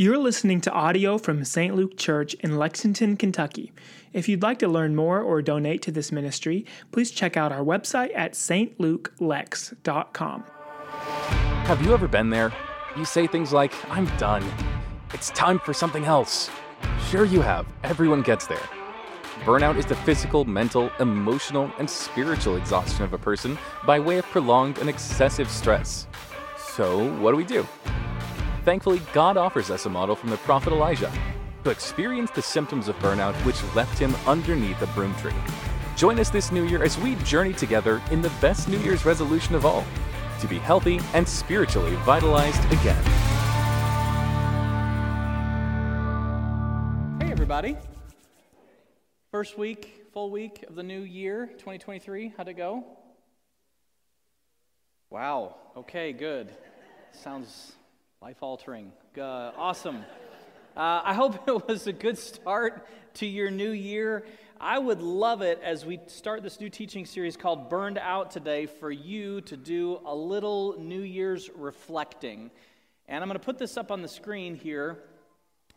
You're listening to audio from St. Luke Church in Lexington, Kentucky. If you'd like to learn more or donate to this ministry, please check out our website at stlukeLex.com. Have you ever been there? You say things like, I'm done. It's time for something else. Sure, you have. Everyone gets there. Burnout is the physical, mental, emotional, and spiritual exhaustion of a person by way of prolonged and excessive stress. So, what do we do? Thankfully, God offers us a model from the prophet Elijah, who experienced the symptoms of burnout which left him underneath a broom tree. Join us this new year as we journey together in the best New Year's resolution of all to be healthy and spiritually vitalized again. Hey, everybody. First week, full week of the new year, 2023. How'd it go? Wow. Okay, good. Sounds life altering. Uh, awesome. Uh, I hope it was a good start to your new year. I would love it as we start this new teaching series called Burned Out today for you to do a little New Year's reflecting. And I'm going to put this up on the screen here.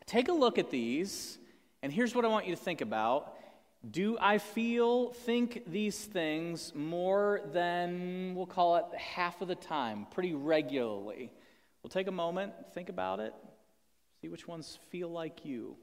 Take a look at these, and here's what I want you to think about. Do I feel, think these things more than, we'll call it half of the time, pretty regularly? We'll take a moment, think about it, see which ones feel like you.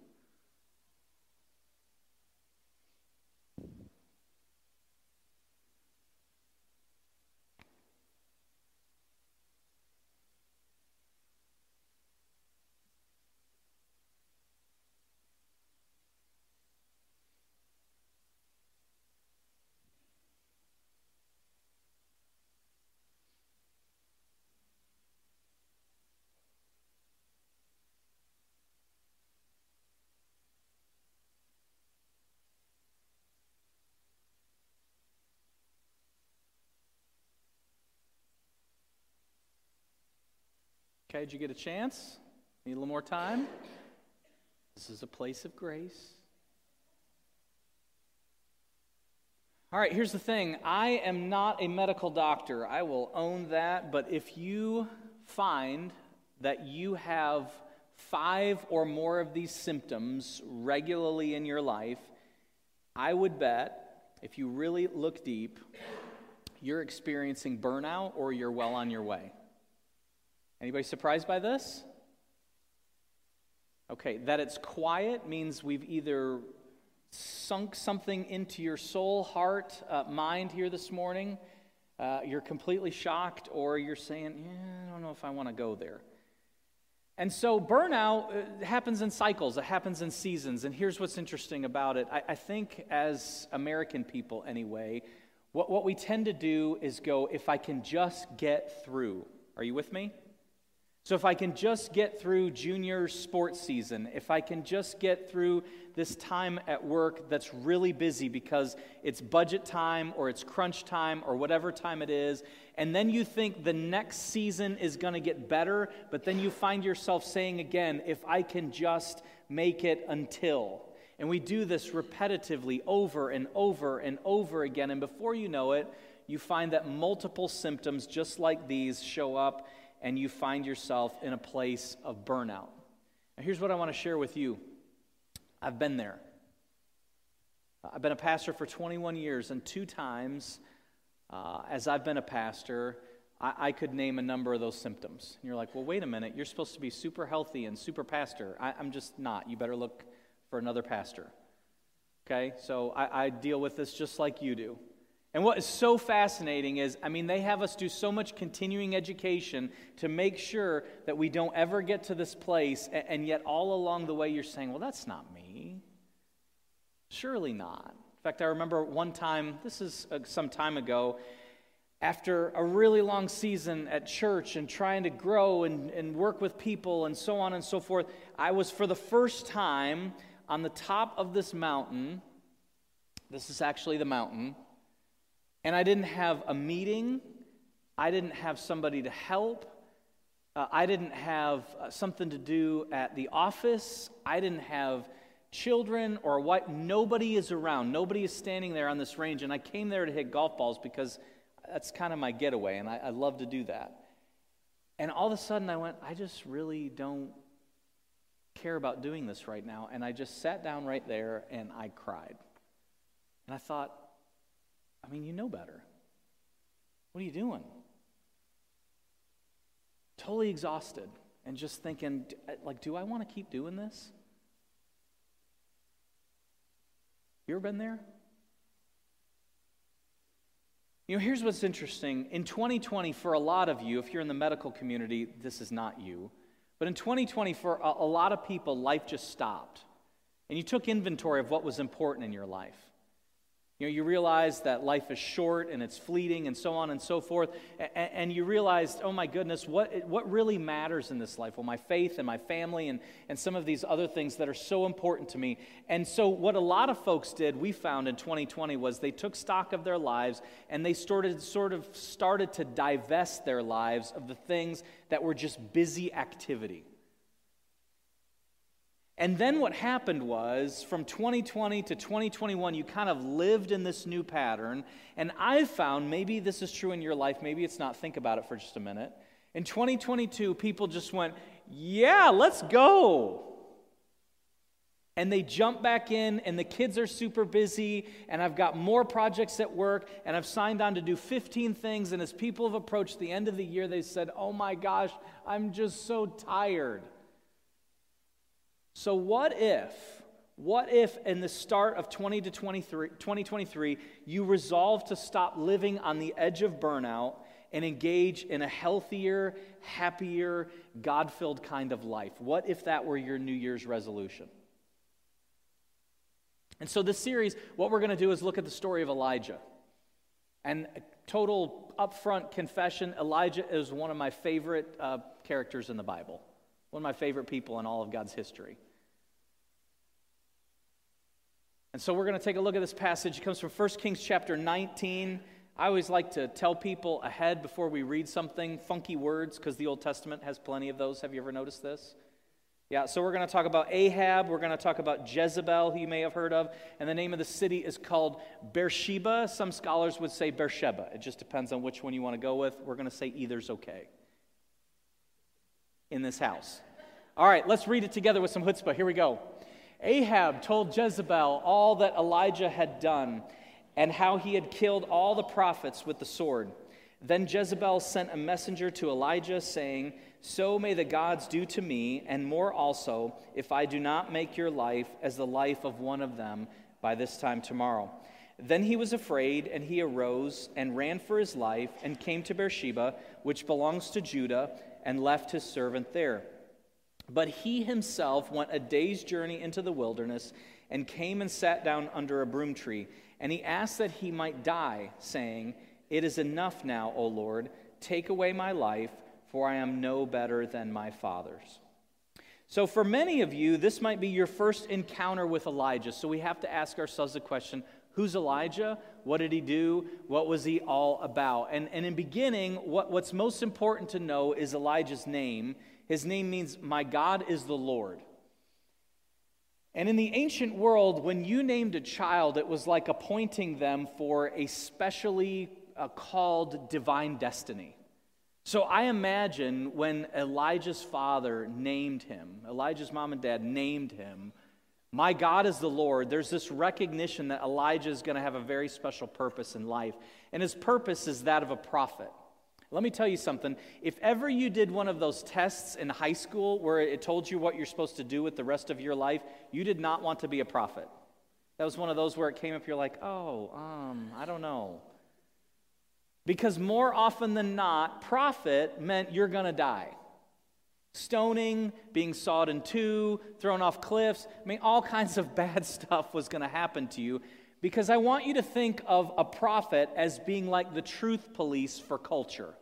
Okay, did you get a chance? Need a little more time? This is a place of grace. All right, here's the thing I am not a medical doctor. I will own that. But if you find that you have five or more of these symptoms regularly in your life, I would bet, if you really look deep, you're experiencing burnout or you're well on your way. Anybody surprised by this? Okay, that it's quiet means we've either sunk something into your soul, heart, uh, mind here this morning. Uh, you're completely shocked, or you're saying, yeah, I don't know if I want to go there. And so, burnout uh, happens in cycles, it happens in seasons. And here's what's interesting about it I, I think, as American people anyway, what, what we tend to do is go, if I can just get through. Are you with me? So, if I can just get through junior sports season, if I can just get through this time at work that's really busy because it's budget time or it's crunch time or whatever time it is, and then you think the next season is going to get better, but then you find yourself saying again, if I can just make it until. And we do this repetitively over and over and over again. And before you know it, you find that multiple symptoms just like these show up and you find yourself in a place of burnout. Now, here's what I want to share with you I've been there. I've been a pastor for 21 years, and two times uh, as I've been a pastor, I, I, could name a number of those symptoms. And you're like, well, wait a minute, you're supposed to be super healthy and super pastor. I, am just not. You better look for another pastor. Okay? So I, I deal with this just like you do. And what is so fascinating is, I mean, they have us do so much continuing education to make sure that we don't ever get to this place, and yet all along the way you're saying, well, that's not me. Surely not. In fact, I remember one time, this is uh, some time ago, after a really long season at church and trying to grow and, and work with people and so on and so forth, I was for the first time on the top of this mountain. This is actually the mountain and I didn't have a meeting, I didn't have somebody to help. Uh, I didn't have uh, something to do at the office. I didn't have children or what. Nobody is around. Nobody is standing there on this range. And I came there to hit golf balls because that's kind of my getaway, and I, I love to do that. And all of a sudden, I went, I just really don't care about doing this right now. And I just sat down right there and I cried. And I thought, I mean, you know better. What are you doing? Totally exhausted and just thinking, uh, like, do I want to keep doing this? You ever been there? You know, here's what's interesting. In 2020, for a lot of you, if you're in the medical community, this is not you. But in 2020, for a, a lot of people, life just stopped. And you took inventory of what was important in your life. You know, you realize that life is short and it's fleeting and so on and so forth. And, and, you realize, oh my goodness, what, what really matters in this life? Well, my faith and my family and, and some of these other things that are so important to me. And so, what a lot of folks did, we found in 2020, was they took stock of their lives and they started, sort of started to divest their lives of the things that were just busy activity. And then what happened was from 2020 to 2021, you kind of lived in this new pattern. And I've found, maybe this is true in your life, maybe it's not. Think about it for just a minute. In 2022, people just went, Yeah, let's go. And they jump back in, and the kids are super busy, and I've got more projects at work, and I've signed on to do 15 things. And as people have approached the end of the year, they said, Oh my gosh, I'm just so tired. So, what if, what if in the start of 20 to 23, 2023, you resolve to stop living on the edge of burnout and engage in a healthier, happier, God filled kind of life? What if that were your New Year's resolution? And so, this series, what we're going to do is look at the story of Elijah. And total upfront confession Elijah is one of my favorite uh, characters in the Bible. One of my favorite people in all of God's history. And so we're going to take a look at this passage. It comes from 1 Kings chapter 19. I always like to tell people ahead before we read something funky words because the Old Testament has plenty of those. Have you ever noticed this? Yeah, so we're going to talk about Ahab. We're going to talk about Jezebel, who you may have heard of. And the name of the city is called Beersheba. Some scholars would say Beersheba. It just depends on which one you want to go with. We're going to say either's okay in this house. All right, let's read it together with some chutzpah. Here we go. Ahab told Jezebel all that Elijah had done and how he had killed all the prophets with the sword. Then Jezebel sent a messenger to Elijah, saying, So may the gods do to me, and more also, if I do not make your life as the life of one of them by this time tomorrow. Then he was afraid, and he arose and ran for his life, and came to Beersheba, which belongs to Judah, and left his servant there. But he himself went a day's journey into the wilderness and came and sat down under a broom tree. And he asked that he might die, saying, It is enough now, O Lord. Take away my life, for I am no better than my fathers. So, for many of you, this might be your first encounter with Elijah. So, we have to ask ourselves the question who's Elijah? What did he do? What was he all about? And, and in beginning, what, what's most important to know is Elijah's name. His name means, My God is the Lord. And in the ancient world, when you named a child, it was like appointing them for a specially uh, called divine destiny. So I imagine when Elijah's father named him, Elijah's mom and dad named him, My God is the Lord, there's this recognition that Elijah is going to have a very special purpose in life. And his purpose is that of a prophet. Let me tell you something. If ever you did one of those tests in high school where it told you what you're supposed to do with the rest of your life, you did not want to be a prophet. That was one of those where it came up, you're like, oh, um, I don't know. Because more often than not, prophet meant you're going to die. Stoning, being sawed in two, thrown off cliffs. I mean, all kinds of bad stuff was going to happen to you because I want you to think of a prophet as being like the truth police for culture.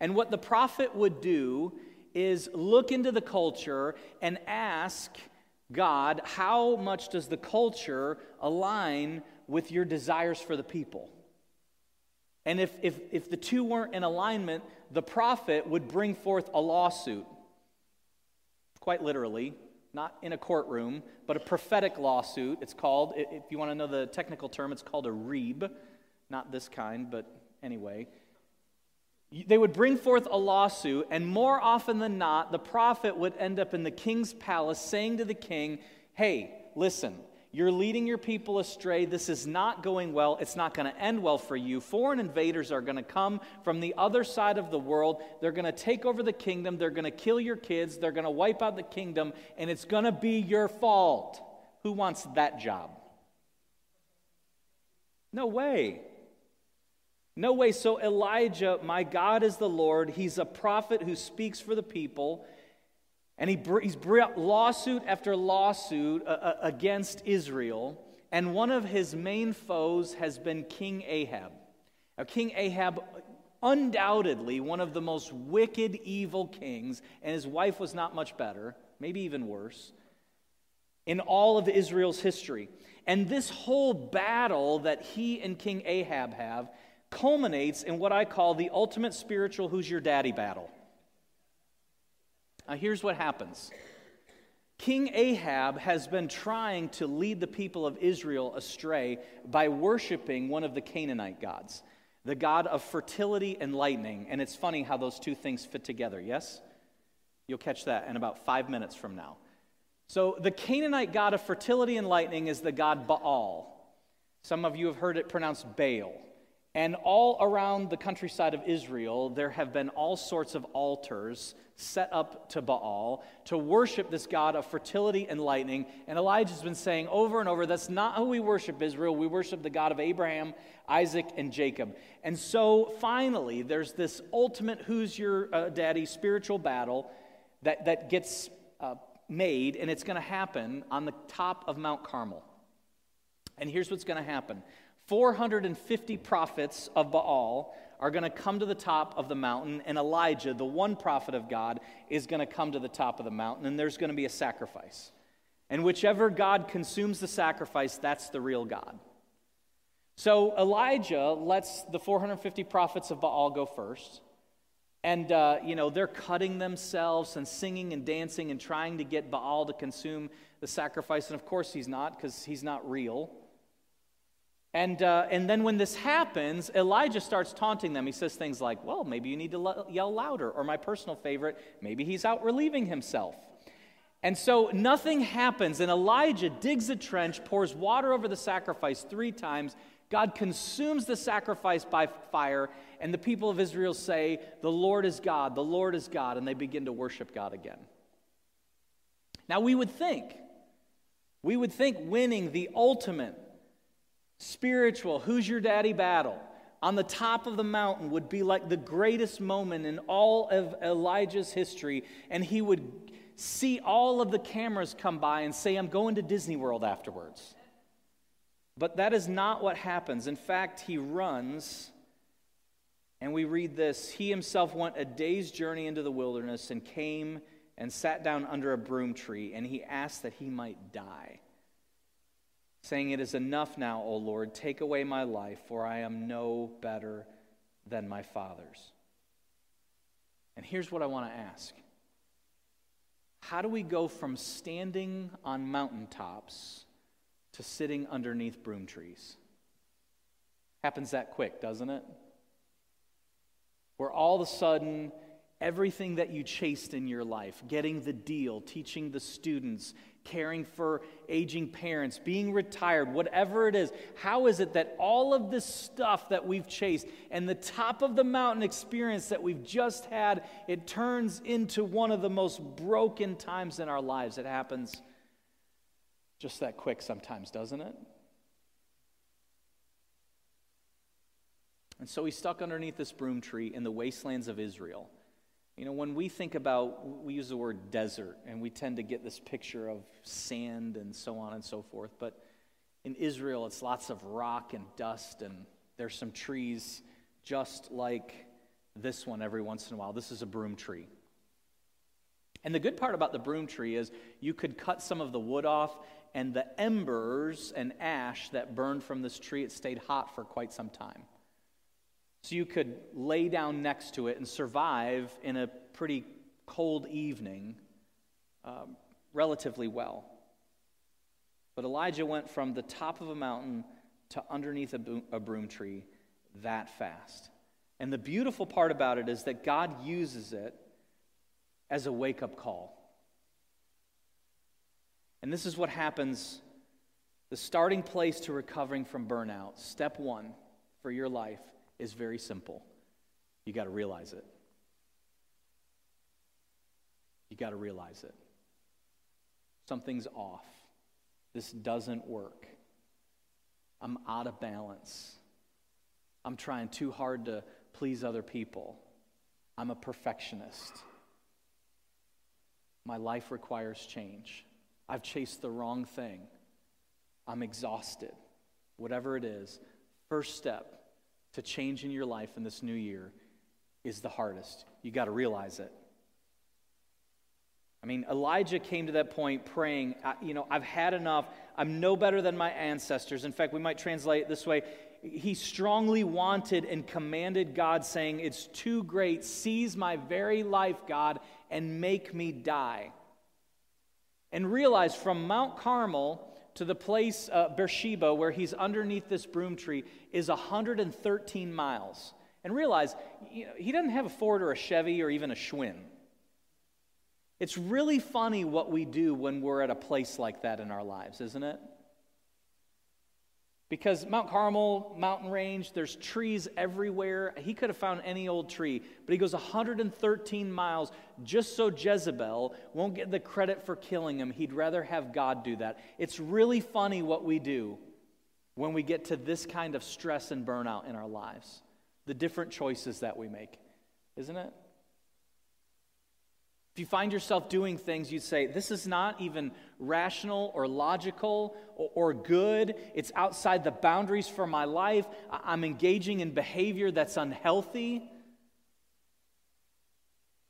And what the prophet would do is look into the culture and ask God, how much does the culture align with your desires for the people? And if, if, if the two weren't in alignment, the prophet would bring forth a lawsuit. Quite literally, not in a courtroom, but a prophetic lawsuit. It's called, if you want to know the technical term, it's called a reeb. Not this kind, but anyway. They would bring forth a lawsuit, and more often than not, the prophet would end up in the king's palace saying to the king, Hey, listen, you're leading your people astray. This is not going well. It's not going to end well for you. Foreign invaders are going to come from the other side of the world. They're going to take over the kingdom. They're going to kill your kids. They're going to wipe out the kingdom, and it's going to be your fault. Who wants that job? No way. No way. So, Elijah, my God is the Lord. He's a prophet who speaks for the people. And he, he's brought lawsuit after lawsuit uh, uh, against Israel. And one of his main foes has been King Ahab. Now, King Ahab, undoubtedly one of the most wicked, evil kings, and his wife was not much better, maybe even worse, in all of Israel's history. And this whole battle that he and King Ahab have culminates in what I call the ultimate spiritual who's your daddy battle. Now, here's what happens King Ahab has been trying to lead the people of Israel astray by worshiping one of the Canaanite gods, the god of fertility and lightning. And it's funny how those two things fit together, yes? You'll catch that in about five minutes from now. So, the Canaanite god of fertility and lightning is the god Baal. Some of you have heard it pronounced Baal. And all around the countryside of Israel, there have been all sorts of altars set up to Baal to worship this God of fertility and lightning. And Elijah's been saying over and over, that's not how we worship Israel. We worship the God of Abraham, Isaac, and Jacob. And so finally, there's this ultimate who's your uh, daddy spiritual battle that, that gets uh, made, and it's going to happen on the top of Mount Carmel. And here's what's going to happen 450 prophets of Baal are going to come to the top of the mountain, and Elijah, the one prophet of God, is going to come to the top of the mountain, and there's going to be a sacrifice. And whichever God consumes the sacrifice, that's the real God. So Elijah lets the 450 prophets of Baal go first. And, uh, you know, they're cutting themselves and singing and dancing and trying to get Baal to consume the sacrifice. And of course, he's not, because he's not real. And, uh, and then when this happens, Elijah starts taunting them. He says things like, Well, maybe you need to yell louder. Or my personal favorite, maybe he's out relieving himself. And so nothing happens. And Elijah digs a trench, pours water over the sacrifice three times. God consumes the sacrifice by fire. And the people of Israel say, The Lord is God, the Lord is God. And they begin to worship God again. Now, we would think, we would think winning the ultimate spiritual, who's your daddy battle on the top of the mountain would be like the greatest moment in all of Elijah's history. And he would see all of the cameras come by and say, I'm going to Disney World afterwards. But that is not what happens. In fact, he runs, and we read this He himself went a day's journey into the wilderness and came and sat down under a broom tree, and he asked that he might die saying, It is enough now, O Lord, take away my life, for I am no better than my father's. And here's what I want to ask How do we go from standing on mountaintops to sitting underneath broom trees? Happens that quick, doesn't it? Where all of a sudden, everything that you chased in your life, getting the deal, teaching the students, caring for aging parents, being retired, whatever it is. How is it that all of this stuff that we've chased and the top of the mountain experience that we've just had, it turns into one of the most broken times in our lives? It happens just that quick sometimes, doesn't it? And so he's stuck underneath this broom tree in the wastelands of Israel. You know, when we think about, we use the word desert, and we tend to get this picture of sand and so on and so forth. But in Israel, it's lots of rock and dust, and there's some trees just like this one every once in a while. This is a broom tree. And the good part about the broom tree is you could cut some of the wood off, and the embers and ash that burned from this tree, it stayed hot for quite some time. So you could lay down next to it and survive in a pretty cold evening um, relatively well. But Elijah went from the top of a mountain to underneath a, boom, a broom tree that fast. And the beautiful part about it is that God uses it as a wake up call. And this is what happens the starting place to recovering from burnout. Step one for your life is very simple. You got to realize it. You got to realize it. Something's off. This doesn't work. I'm out of balance. I'm trying too hard to please other people. I'm a perfectionist. My life requires change. I've chased the wrong thing. I'm exhausted. Whatever it is, first step to change in your life in this new year is the hardest. You got to realize it. I mean, Elijah came to that point praying, you know, I've had enough. I'm no better than my ancestors. In fact, we might translate it this way he strongly wanted and commanded God, saying, It's too great. Seize my very life, God, and make me die. And realize from Mount Carmel to the place, uh, Beersheba, where he's underneath this broom tree, is 113 miles. And realize you know, he doesn't have a Ford or a Chevy or even a Schwinn. It's really funny what we do when we're at a place like that in our lives, isn't it? Because Mount Carmel, mountain range, there's trees everywhere. He could have found any old tree, but he goes 113 miles just so Jezebel won't get the credit for killing him. He'd rather have God do that. It's really funny what we do when we get to this kind of stress and burnout in our lives, the different choices that we make, isn't it? If you find yourself doing things, you'd say, This is not even rational or logical or, or, good. It's outside the boundaries for my life. I'm engaging in behavior that's unhealthy.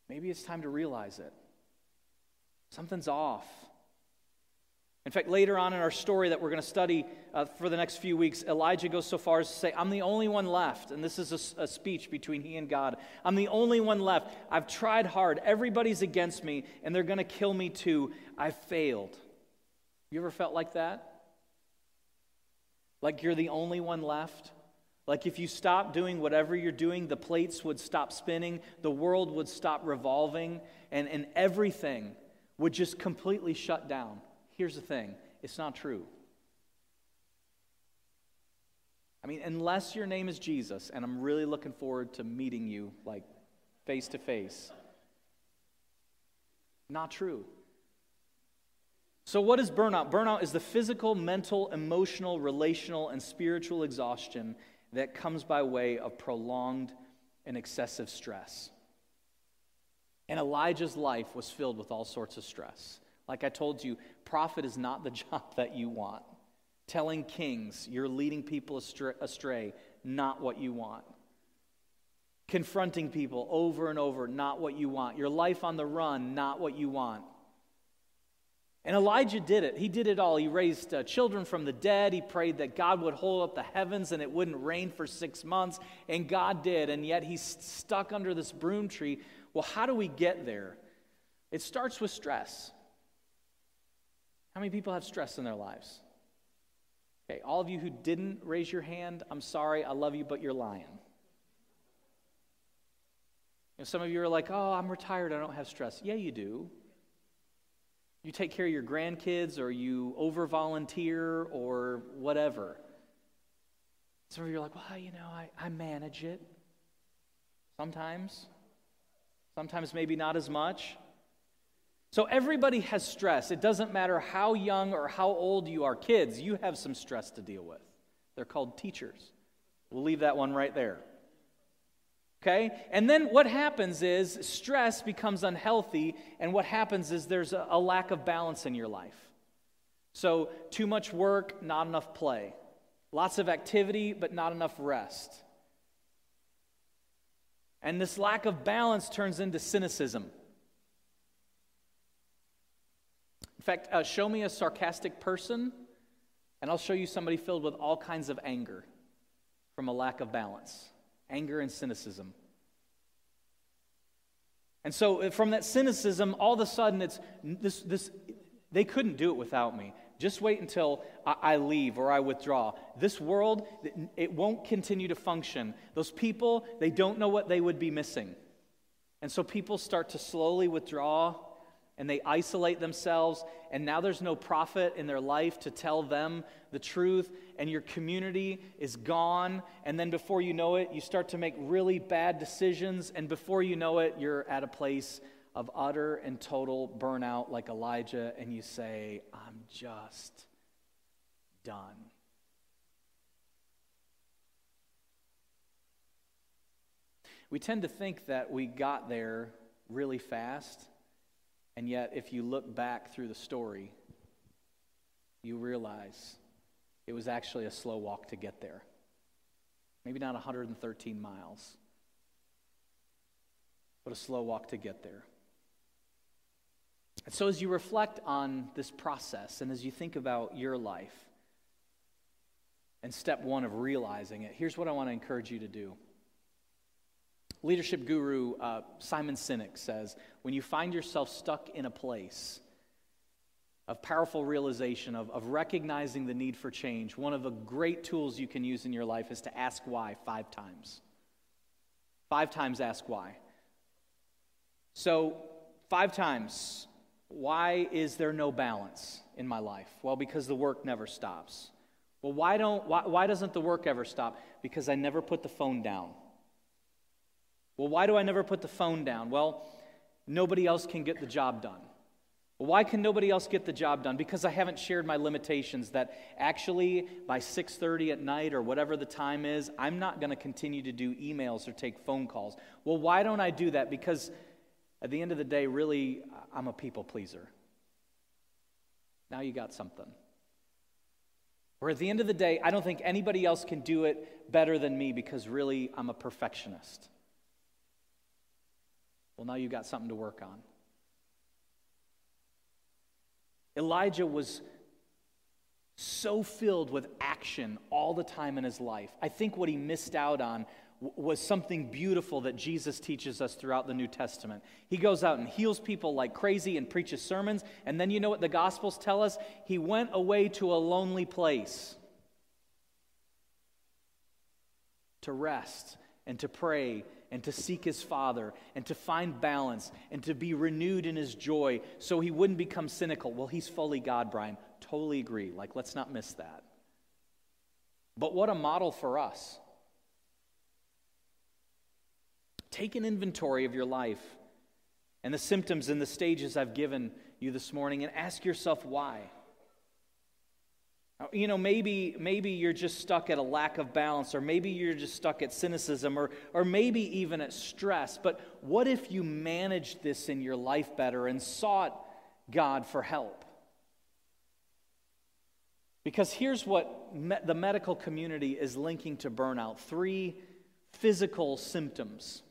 Maybe it's time to realize it. Something's off. In fact, later on in our story that we're going to study uh, for the next few weeks, Elijah goes so far as to say, I'm the only one left. And this is a, a speech between he and God. I'm the only one left. I've tried hard. Everybody's against me, and they're going to kill me too. I failed. You ever felt like that? Like you're the only one left? Like if you stop doing whatever you're doing, the plates would stop spinning, the world would stop revolving, and, and everything would just completely shut down. Here's the thing it's not true. I mean, unless your name is Jesus, and I'm really looking forward to meeting you like face to face. Not true. So, what is burnout? Burnout is the physical, mental, emotional, relational, and spiritual exhaustion that comes by way of prolonged and excessive stress. And Elijah's life was filled with all sorts of stress. Like I told you, prophet is not the job that you want. Telling kings you're leading people astray, not what you want. Confronting people over and over, not what you want. Your life on the run, not what you want. And Elijah did it. He did it all. He raised uh, children from the dead. He prayed that God would hold up the heavens and it wouldn't rain for six months. And God did. And yet he's stuck under this broom tree. Well, how do we get there? It starts with stress. How many people have stress in their lives? Okay, all of you who didn't raise your hand, I'm sorry, I love you, but you're lying. You know, some of you are like, oh, I'm retired, I don't have stress. Yeah, you do. You take care of your grandkids, or you over volunteer, or whatever. Some of you are like, well, you know, I, I manage it. Sometimes. Sometimes maybe not as much. So everybody has stress. It doesn't matter how young or how old you are. Kids, you have some stress to deal with. They're called teachers. We'll leave that one right there. Okay? And then what happens is stress becomes unhealthy, and what happens is there's a, a lack of balance in your life. So, too much work, not enough play. Lots of activity, but not enough rest. And this lack of balance turns into cynicism. In fact, uh, show me a sarcastic person, and I'll show you somebody filled with all kinds of anger from a lack of balance anger and cynicism. And so, uh, from that cynicism, all of a sudden, it's this, this they couldn't do it without me. Just wait until I, I leave or I withdraw. This world, it won't continue to function. Those people, they don't know what they would be missing. And so people start to slowly withdraw and they isolate themselves, and now there's no prophet in their life to tell them the truth, and your community is gone. And then before you know it, you start to make really bad decisions, and before you know it, you're at a place of utter and total burnout like Elijah, and you say, I'm just done. We tend to think that we got there really fast and yet, if you look back through the story, you realize it was actually a slow walk to get there. Maybe not 113 miles, but a slow walk to get there. And so, as you reflect on this process and as you think about your life, and step one of realizing it, here's what I want to encourage you to do. Leadership guru uh, Simon Sinek says when you find yourself stuck in a place of powerful realization, of, of recognizing the need for change, one of the great tools you can use in your life is to ask why five times. Five times ask why. So, five times, why is there no balance in my life? Well, because the work never stops. Well, why, don't, why, why doesn't the work ever stop? Because I never put the phone down. Well, why do I never put the phone down? Well, nobody else can get the job done. Why can nobody else get the job done? Because I haven't shared my limitations that actually by 6:30 at night or whatever the time is, I'm not going to continue to do emails or take phone calls. Well, why don't I do that? Because at the end of the day, really I'm a people pleaser. Now you got something. Or at the end of the day, I don't think anybody else can do it better than me because really I'm a perfectionist. Well, now you've got something to work on. Elijah was so filled with action all the time in his life. I think what he missed out on was something beautiful that Jesus teaches us throughout the New Testament. He goes out and heals people like crazy and preaches sermons, and then you know what the Gospels tell us? He went away to a lonely place to rest and to pray and to seek his Father and to find balance and to be renewed in his joy so he wouldn't become cynical. Well, he's fully God, Brian. Totally agree. Like, let's not miss that. But what a model for us. Take an inventory of your life and the symptoms and the stages I've given you this morning and ask yourself why. Uh, you know, maybe, maybe you're just stuck at a lack of balance, or maybe you're just stuck at cynicism, or, or maybe even at stress. But what if you managed this in your life better and sought God for help? Because here's what me- the medical community is linking to burnout three physical symptoms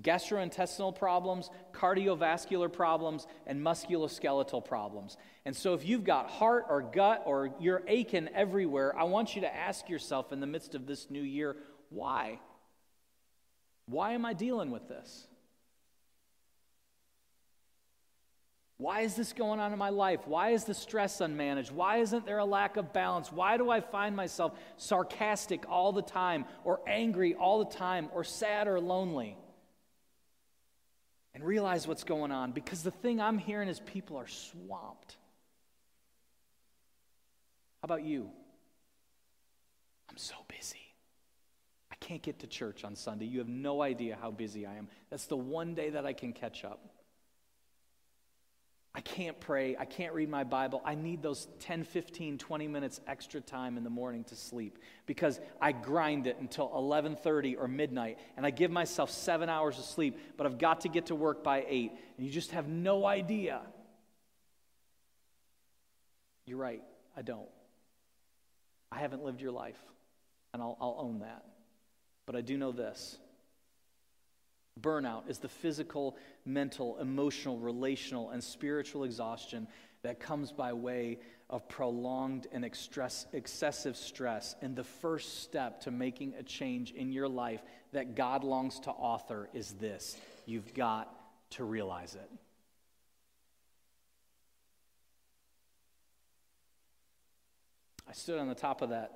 gastrointestinal problems, cardiovascular problems, and musculoskeletal problems. And so, if you've got heart or gut or you're aching everywhere, I want you to ask yourself in the midst of this new year why? Why am I dealing with this? Why is this going on in my life? Why is the stress unmanaged? Why isn't there a lack of balance? Why do I find myself sarcastic all the time, or angry all the time, or sad or lonely? And realize what's going on because the thing I'm hearing is people are swamped. How about you? I'm so busy. I can't get to church on Sunday. You have no idea how busy I am. That's the one day that I can catch up. I can't pray. I can't read my Bible. I need those 10, 15, 20 minutes extra time in the morning to sleep because I grind it until 11:30 or midnight and I give myself 7 hours of sleep, but I've got to get to work by 8 and you just have no idea. You're right. I don't. I haven't lived your life, and I'll, I'll own that. But I do know this Burnout is the physical, mental, emotional, relational, and spiritual exhaustion that comes by way of prolonged and excessive stress. And the first step to making a change in your life that God longs to author is this you've got to realize it. I stood on the top of that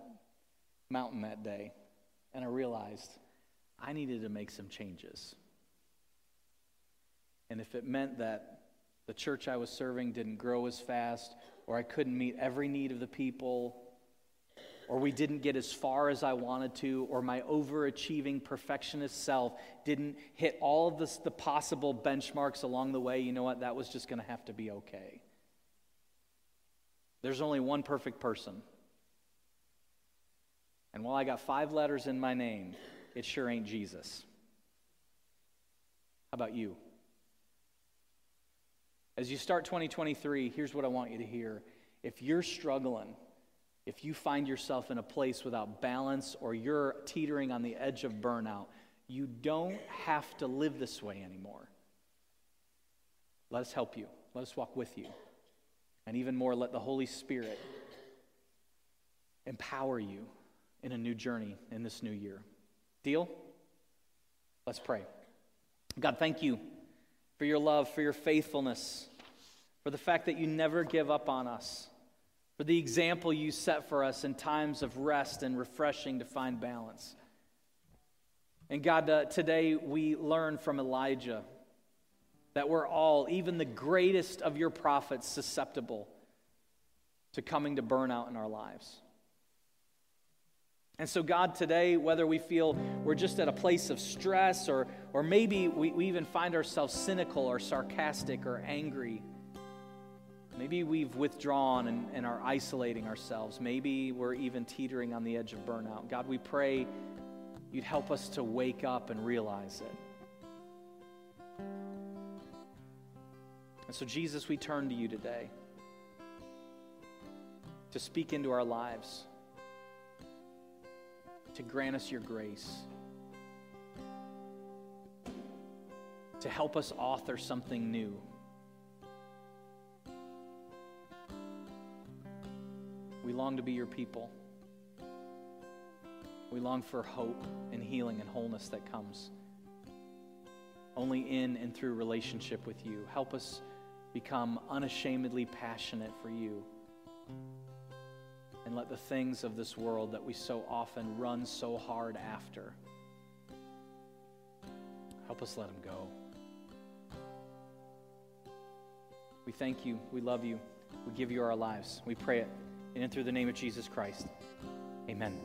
mountain that day and I realized I needed to make some changes. And if it meant that the church I was serving didn't grow as fast, or I couldn't meet every need of the people, or we didn't get as far as I wanted to, or my overachieving perfectionist self didn't hit all of this, the possible benchmarks along the way, you know what? That was just going to have to be okay. There's only one perfect person. And while I got five letters in my name, it sure ain't Jesus. How about you? As you start 2023, here's what I want you to hear. If you're struggling, if you find yourself in a place without balance or you're teetering on the edge of burnout, you don't have to live this way anymore. Let us help you. Let us walk with you. And even more, let the Holy Spirit empower you in a new journey in this new year. Deal? Let's pray. God, thank you for your love, for your faithfulness, for the fact that you never give up on us, for the example you set for us in times of rest and refreshing to find balance. And God, uh, today we learn from Elijah that we're all, even the greatest of your prophets, susceptible to coming to burnout in our lives. And so, God, today, whether we feel we're just at a place of stress or, or maybe we, we even find ourselves cynical or sarcastic or angry, maybe we've withdrawn and, and are isolating ourselves, maybe we're even teetering on the edge of burnout. God, we pray you'd help us to wake up and realize it. And so, Jesus, we turn to you today to speak into our lives, to grant us your grace, to help us author something new. We long to be your people. We long for hope and healing and wholeness that comes only in and through relationship with you. Help us become unashamedly passionate for you. And let the things of this world that we so often run so hard after, help us let them go. We thank you. We love you. We give you our lives. We pray it and through the name of Jesus Christ. Amen.